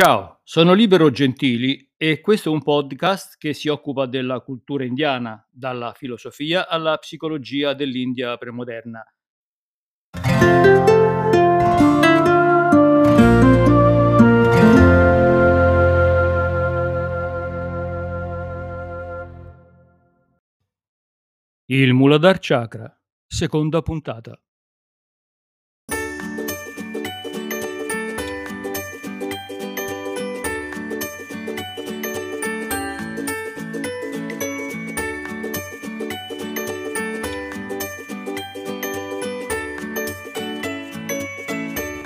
Ciao, sono Libero Gentili e questo è un podcast che si occupa della cultura indiana, dalla filosofia alla psicologia dell'India premoderna. Il Muladhara Chakra, seconda puntata.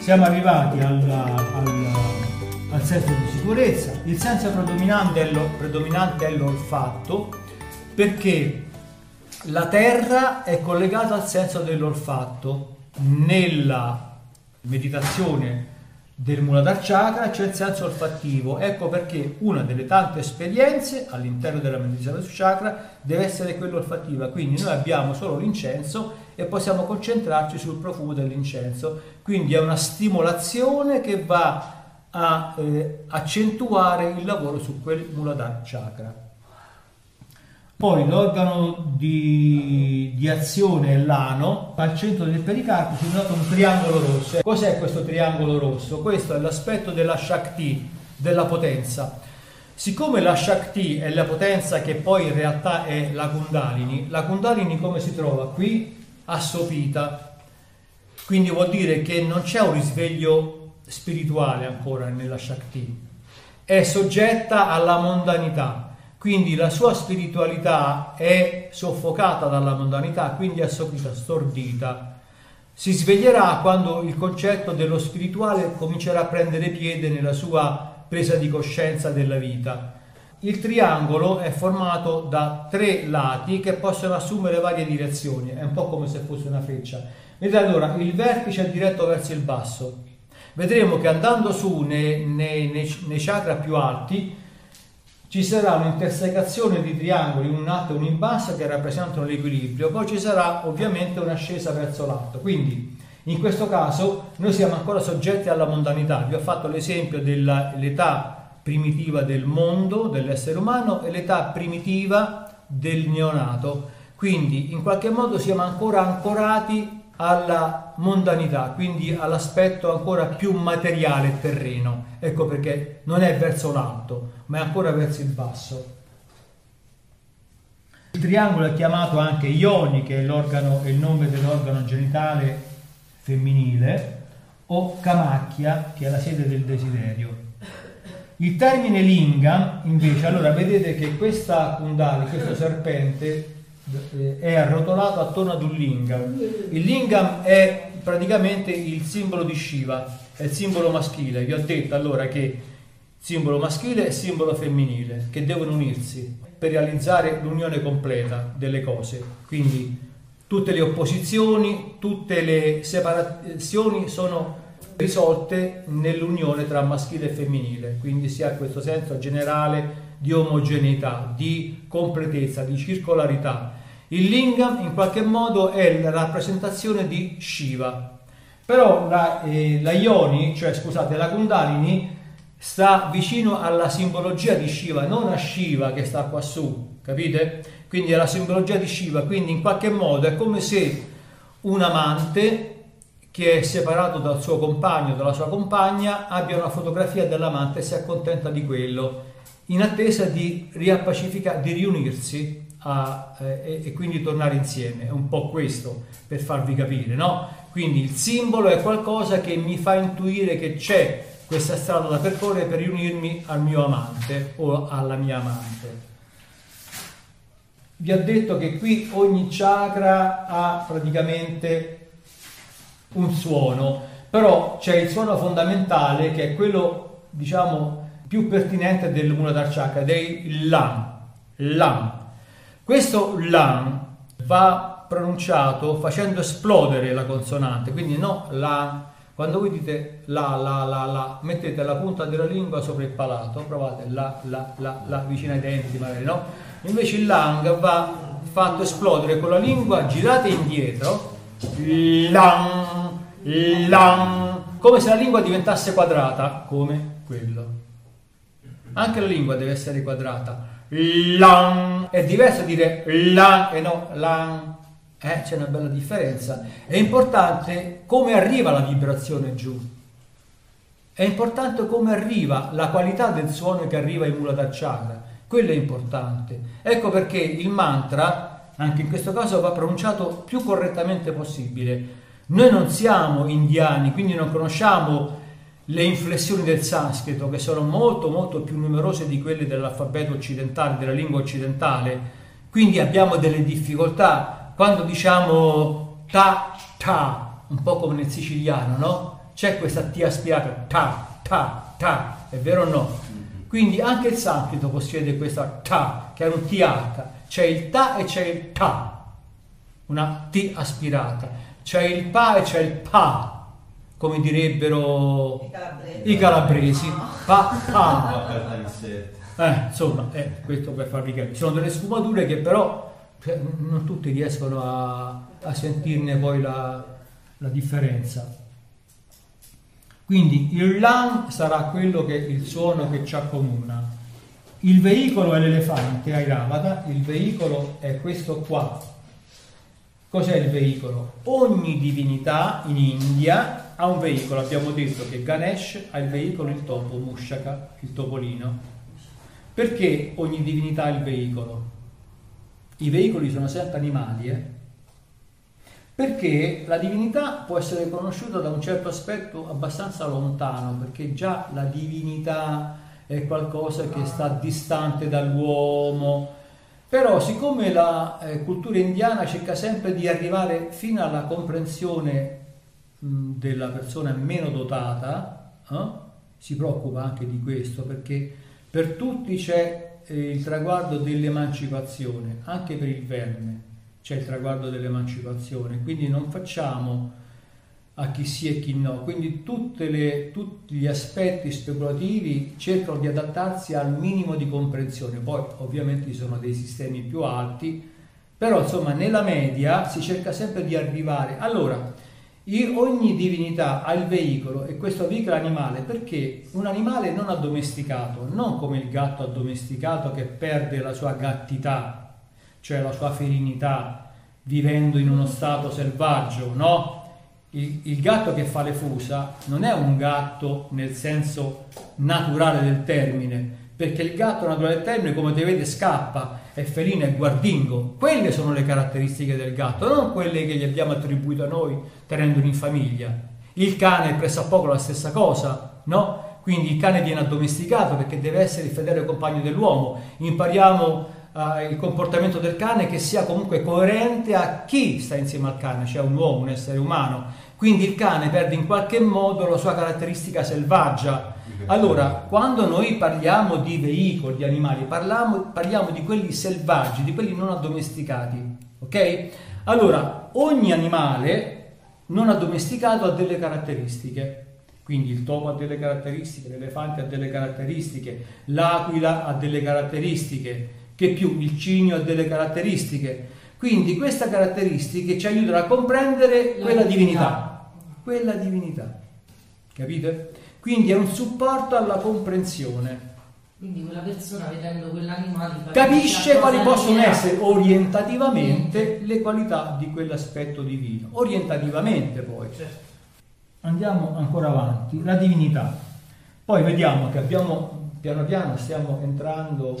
Siamo arrivati al, al, al, senso di sicurezza. Il senso predominante è, lo, predominante è l'olfatto perché la terra è collegata al senso dell'olfatto. Nella meditazione del Muladhara Chakra c'è il senso olfattivo. Ecco perché una delle tante esperienze all'interno della meditazione su chakra deve essere quella olfattiva. Quindi noi abbiamo solo l'incenso e possiamo concentrarci sul profumo dell'incenso. Quindi è una stimolazione che va a eh, accentuare il lavoro su quel Muladhara Chakra. Poi l'organo di, di, azione è l'ano, al centro del pericarpo si nota un triangolo rosso. Cos'è questo triangolo rosso? Questo è l'aspetto della Shakti, della potenza. Siccome la Shakti è la potenza che poi in realtà è la Kundalini, la Kundalini come si trova? Qui assopita, quindi vuol dire che non c'è un risveglio spirituale ancora nella Shakti, è soggetta alla mondanità quindi la sua spiritualità è soffocata dalla mondanità, quindi assopita, stordita. Si sveglierà quando il concetto dello spirituale comincerà a prendere piede nella sua presa di coscienza della vita. Il triangolo è formato da tre lati che possono assumere varie direzioni, è un po' come se fosse una freccia. Vedete allora, il vertice è diretto verso il basso. Vedremo che andando su nei, nei, nei chakra più alti ci sarà un'intersecazione di triangoli, un alto e un in basso, che rappresentano l'equilibrio, poi ci sarà ovviamente un'ascesa verso l'alto. Quindi in questo caso noi siamo ancora soggetti alla mondanità. Vi ho fatto l'esempio dell'età primitiva del mondo, dell'essere umano, e l'età primitiva del neonato. Quindi in qualche modo siamo ancora ancorati alla mondanità, quindi all'aspetto ancora più materiale e terreno. Ecco perché non è verso l'alto, ma è ancora verso il basso. Il triangolo è chiamato anche Ioni, che è, è il nome dell'organo genitale femminile, o Kamacchia, che è la sede del desiderio. Il termine lingam, invece, allora vedete che questa kundali, questo serpente, è arrotolato attorno ad un lingam. Il lingam è praticamente il simbolo di Shiva, è il simbolo maschile. Vi ho detto allora che simbolo maschile e simbolo femminile che devono unirsi per realizzare l'unione completa delle cose. Quindi tutte le opposizioni, tutte le separazioni sono risolte nell'unione tra maschile e femminile, quindi si ha questo senso generale di omogeneità, di completezza, di circolarità. Il lingam in qualche modo è la rappresentazione di Shiva, però la, eh, la Ioni, cioè scusate, la Kundalini sta vicino alla simbologia di Shiva, non a Shiva che sta qua su, capite? Quindi è la simbologia di Shiva, quindi in qualche modo è come se un amante che è separato dal suo compagno, dalla sua compagna, abbia una fotografia dell'amante e si accontenta di quello in attesa di riappacificare, di riunirsi a, eh, e, quindi tornare insieme. È un po' questo per farvi capire, no? Quindi il simbolo è qualcosa che mi fa intuire che c'è questa strada da percorrere per riunirmi al mio amante o alla mia amante. Vi ho detto che qui ogni chakra ha praticamente un suono, però c'è il suono fondamentale che è quello, diciamo, più pertinente del Muladhara Chakra ed è Lam. Lam. Questo Lam va pronunciato facendo esplodere la consonante, quindi no la. Quando voi dite la, la, la, la, mettete la punta della lingua sopra il palato, provate la, la, la, la vicino ai denti magari, no? Invece il lang va fatto esplodere con la lingua, girate indietro, lang, lang, come se la lingua diventasse quadrata, come quello. Anche la lingua deve essere quadrata. Lan. È diverso dire lan e no lan. Eh, c'è una bella differenza. È importante come arriva la vibrazione giù. È importante come arriva la qualità del suono che arriva in Mulata Chakra. Quello è importante. Ecco perché il mantra, anche in questo caso, va pronunciato più correttamente possibile. Noi non siamo indiani, quindi non conosciamo le inflessioni del sanscrito, che sono molto molto più numerose di quelle dell'alfabeto occidentale, della lingua occidentale. Quindi abbiamo delle difficoltà quando diciamo ta ta, un po' come nel siciliano, no? C'è questa T aspirata, ta ta ta, è vero o no? Quindi anche il sanscrito possiede questa ta, che è un TH, c'è il ta e c'è il ta, una T aspirata, c'è il pa e c'è il pa, come direbbero I calabresi. i calabresi. No. Pa, pa. Ah. Eh, insomma, eh, questo per farvi capire. Ci sono delle sfumature che però cioè, non tutti riescono a, a sentirne poi la, la differenza. Quindi il lan sarà quello che il suono che ci accomuna. Il veicolo è l'elefante, Airavata, il veicolo è questo qua. Cos'è il veicolo? Ogni divinità in India ha un veicolo, abbiamo detto che Ganesh ha il veicolo il topo, Mushaka, il topolino. Perché ogni divinità ha il veicolo? I veicoli sono sempre animali, eh? Perché la divinità può essere conosciuta da un certo aspetto abbastanza lontano, perché già la divinità è qualcosa che sta distante dall'uomo. Però siccome la eh, cultura indiana cerca sempre di arrivare fino alla comprensione della persona meno dotata, eh, si preoccupa anche di questo, perché per tutti c'è eh, il traguardo dell'emancipazione, anche per il verme c'è il traguardo dell'emancipazione, quindi non facciamo a chi sì e chi no, quindi le, tutti gli aspetti speculativi cercano di adattarsi al minimo di comprensione, poi ovviamente ci sono dei sistemi più alti, però insomma nella media si cerca sempre di arrivare. Allora, ogni divinità ha il veicolo e questo veicolo è animale perché un animale non addomesticato, non come il gatto addomesticato che perde la sua gattità, cioè la sua felinità, vivendo in uno stato selvaggio, no? Il, il, gatto che fa le fusa non è un gatto nel senso naturale del termine, perché il gatto naturale del termine, come te vede, scappa, è felino, è guardingo. Quelle sono le caratteristiche del gatto, non quelle che gli abbiamo attribuito a noi tenendolo in famiglia. Il cane è pressappoco la stessa cosa, no? Quindi il cane viene addomesticato perché deve essere il fedele compagno dell'uomo. Impariamo uh, il comportamento del cane che sia comunque coerente a chi sta insieme al cane, cioè un uomo, un essere umano. Quindi il cane perde in qualche modo la sua caratteristica selvaggia. Allora, quando noi parliamo di veicoli, di animali, parliamo, parliamo di quelli selvaggi, di quelli non addomesticati. Ok? Allora, ogni animale non addomesticato ha delle caratteristiche. Quindi il topo ha delle caratteristiche, l'elefante ha delle caratteristiche, l'aquila ha delle caratteristiche, che più il cigno ha delle caratteristiche. Quindi queste caratteristiche ci aiutano a comprendere La quella divinità. Quella divinità. Capite? Quindi è un supporto alla comprensione. Quindi quella persona vedendo quell'animale Capisce quali possono essere orientativamente le qualità di quell'aspetto divino. Orientativamente poi. Certo. Andiamo ancora avanti. La divinità. Poi vediamo che abbiamo piano piano stiamo entrando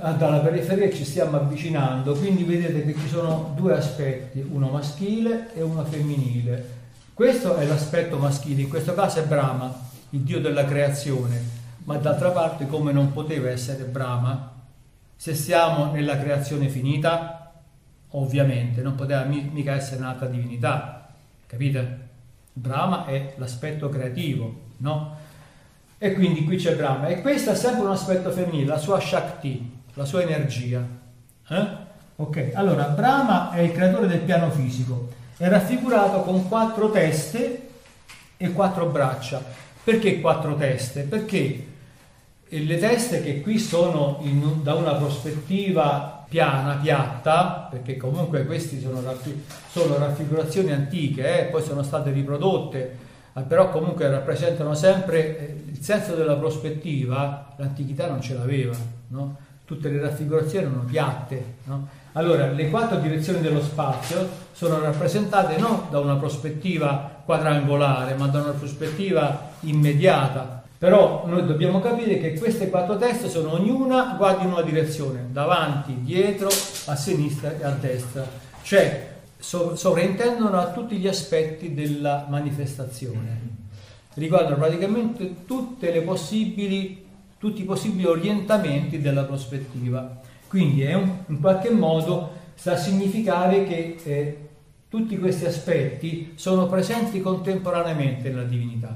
ah, dalla periferia ci stiamo avvicinando, quindi vedete che ci sono due aspetti, uno maschile e uno femminile. Questo è l'aspetto maschile, in questo caso è Brahma, il dio della creazione, ma d'altra parte come non poteva essere Brahma? Se siamo nella creazione finita, ovviamente non poteva mi- mica essere un'altra divinità, capite? Brahma è l'aspetto creativo, no? E quindi qui c'è Brahma. E questo è sempre un aspetto femminile, la sua Shakti, la sua energia. Eh? Ok, allora Brahma è il creatore del piano fisico, è raffigurato con quattro teste e quattro braccia. Perché quattro teste? Perché le teste che qui sono in- da una prospettiva piana, piatta, perché comunque queste sono, sono raffigurazioni antiche, eh, poi sono state riprodotte però comunque rappresentano sempre eh, il senso della prospettiva, l'antichità non ce l'aveva, no? tutte le raffigurazioni erano piatte. No? Allora, le quattro direzioni dello spazio sono rappresentate non da una prospettiva quadrangolare, ma da una prospettiva immediata. Però noi dobbiamo capire che queste quattro teste sono ognuna guarda in una direzione, davanti, dietro, a sinistra e a destra. Cioè, sovrintendono a tutti gli aspetti della manifestazione. Riguardano praticamente tutti i possibili orientamenti della prospettiva. Quindi è un, in qualche modo sta a significare che eh, tutti questi aspetti sono presenti contemporaneamente nella divinità,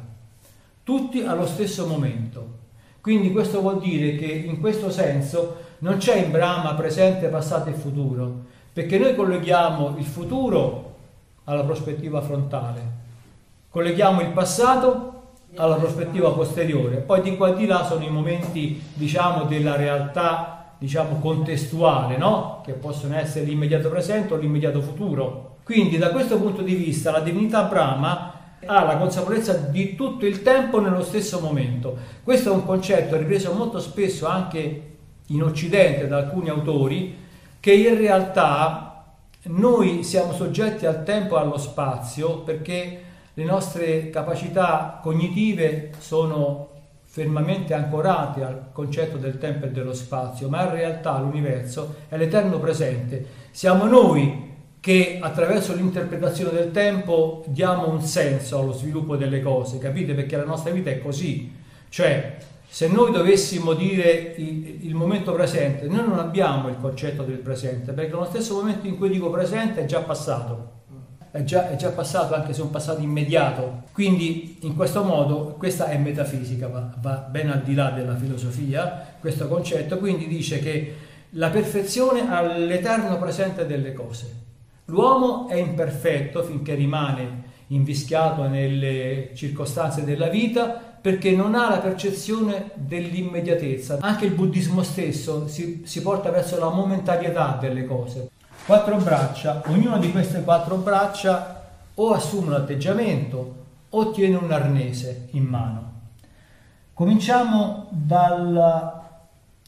tutti allo stesso momento. Quindi questo vuol dire che in questo senso non c'è in Brahma presente, passato e futuro, perché noi colleghiamo il futuro alla prospettiva frontale, colleghiamo il passato alla prospettiva posteriore, poi di qua e di là sono i momenti, diciamo, della realtà, diciamo, contestuale, no? Che possono essere l'immediato presente o l'immediato futuro. Quindi da questo punto di vista la divinità Brahma ha la consapevolezza di tutto il tempo nello stesso momento. Questo è un concetto ripreso molto spesso anche in Occidente da alcuni autori, che in realtà noi siamo soggetti al tempo e allo spazio perché le nostre capacità cognitive sono fermamente ancorate al concetto del tempo e dello spazio, ma in realtà l'universo è l'eterno presente. Siamo noi che attraverso l'interpretazione del tempo diamo un senso allo sviluppo delle cose, capite? Perché la nostra vita è così. Cioè, se noi dovessimo dire il, il, momento presente, noi non abbiamo il concetto del presente, perché lo stesso momento in cui dico presente è già passato, è già, è già passato anche se è un passato immediato. Quindi in questo modo questa è metafisica, va, va ben al di là della filosofia questo concetto, quindi dice che la perfezione ha l'eterno presente delle cose. L'uomo è imperfetto finché rimane invischiato nelle circostanze della vita perché non ha la percezione dell'immediatezza. Anche il buddismo stesso si, si porta verso la momentarietà delle cose. Quattro braccia, ognuna di queste quattro braccia o assume un atteggiamento o tiene un arnese in mano. Cominciamo dalla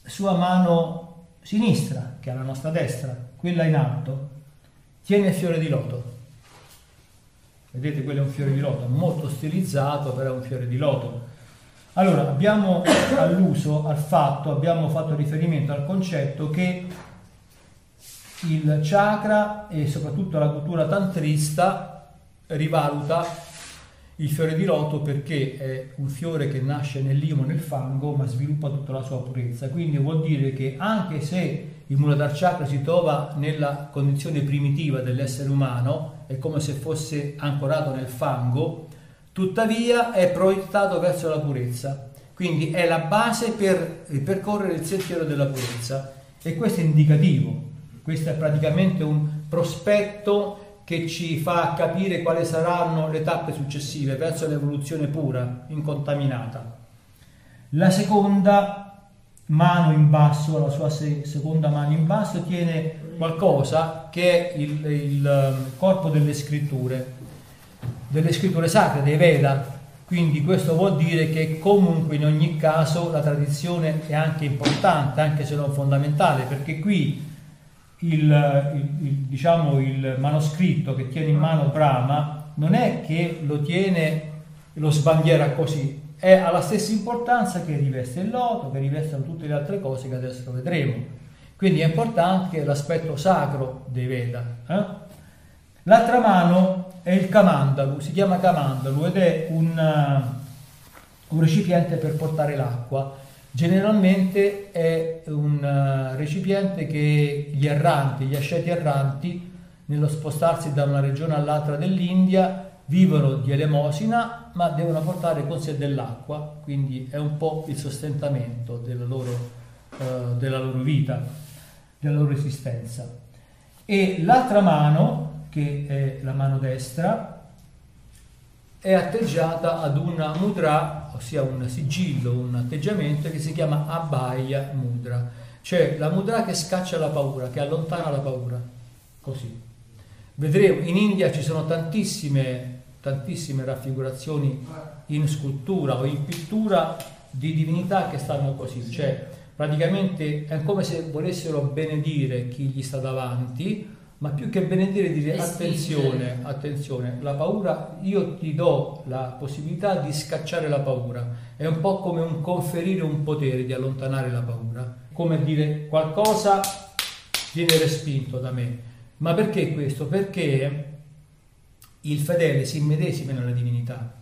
sua mano sinistra, che è la nostra destra, quella in alto, tiene il fiore di loto. Vedete, quello è un fiore di loto, molto stilizzato, però è un fiore di loto. Allora, abbiamo alluso al fatto, abbiamo fatto riferimento al concetto che il chakra e soprattutto la cultura tantrista rivaluta il fiore di loto perché è un fiore che nasce nel limo, nel fango, ma sviluppa tutta la sua purezza. Quindi vuol dire che anche se il Muladhara Chakra si trova nella condizione primitiva dell'essere umano, è come se fosse ancorato nel fango, tuttavia è proiettato verso la purezza. Quindi è la base per percorrere il sentiero della purezza e questo è indicativo, questo è praticamente un prospetto che ci fa capire quali saranno le tappe successive verso l'evoluzione pura, incontaminata. La seconda mano in basso, la sua se- seconda mano in basso, tiene qualcosa che è il, il um, corpo delle scritture, delle scritture sacre, dei Veda. Quindi questo vuol dire che comunque in ogni caso la tradizione è anche importante, anche se non fondamentale, perché qui il, il, il, diciamo, il manoscritto che tiene in mano Brahma non è che lo tiene, lo sbandiera così, è, ha la stessa importanza che riveste il loto, che rivestono tutte le altre cose che adesso vedremo. Quindi è importante l'aspetto sacro dei Veda. Eh? L'altra mano è il Kamandalu, si chiama Kamandalu ed è un, un recipiente per portare l'acqua. Generalmente è un uh, recipiente che gli erranti, gli asceti erranti, nello spostarsi da una regione all'altra dell'India, vivono di elemosina ma devono portare con sé dell'acqua, quindi è un po' il sostentamento della loro, uh, della loro vita, della loro esistenza. E l'altra mano, che è la mano destra, è atteggiata ad una mudra, ossia un sigillo, un atteggiamento che si chiama Abhaya Mudra, cioè la mudra che scaccia la paura, che allontana la paura, così. Vedremo, in India ci sono tantissime tantissime raffigurazioni in scultura o in pittura di divinità che stanno così, cioè praticamente è come se volessero benedire chi gli sta davanti, ma più che benedire dire attenzione, attenzione, la paura, io ti do la possibilità di scacciare la paura, è un po' come un conferire un potere di allontanare la paura, come dire qualcosa viene respinto da me. Ma perché questo? Perché il fedele si immedesima nella divinità.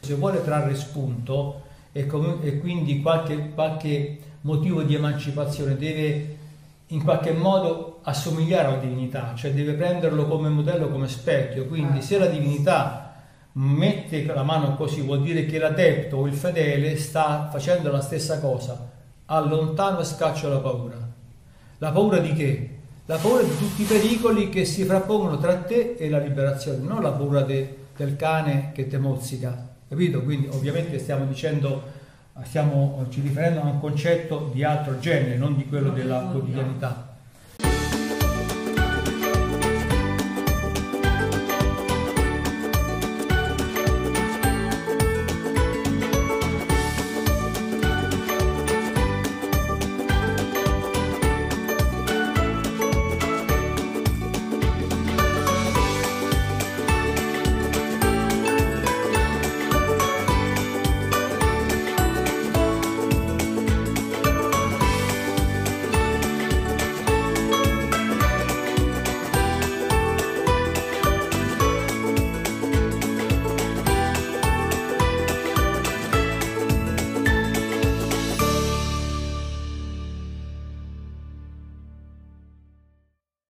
Se vuole trarre spunto e, com- e quindi qualche, qualche motivo di emancipazione deve in qualche modo assomigliare alla divinità, cioè deve prenderlo come modello, come specchio. Quindi se la divinità mette la mano così vuol dire che l'adepto o il fedele sta facendo la stessa cosa, allontano e scaccia la paura. La paura di che? La paura di tutti i pericoli che si frappongono tra te e la liberazione, non la paura de, del cane che te mozzica, capito? Quindi ovviamente stiamo dicendo stiamo ci riferendo a un concetto di altro genere, non di quello della quotidianità.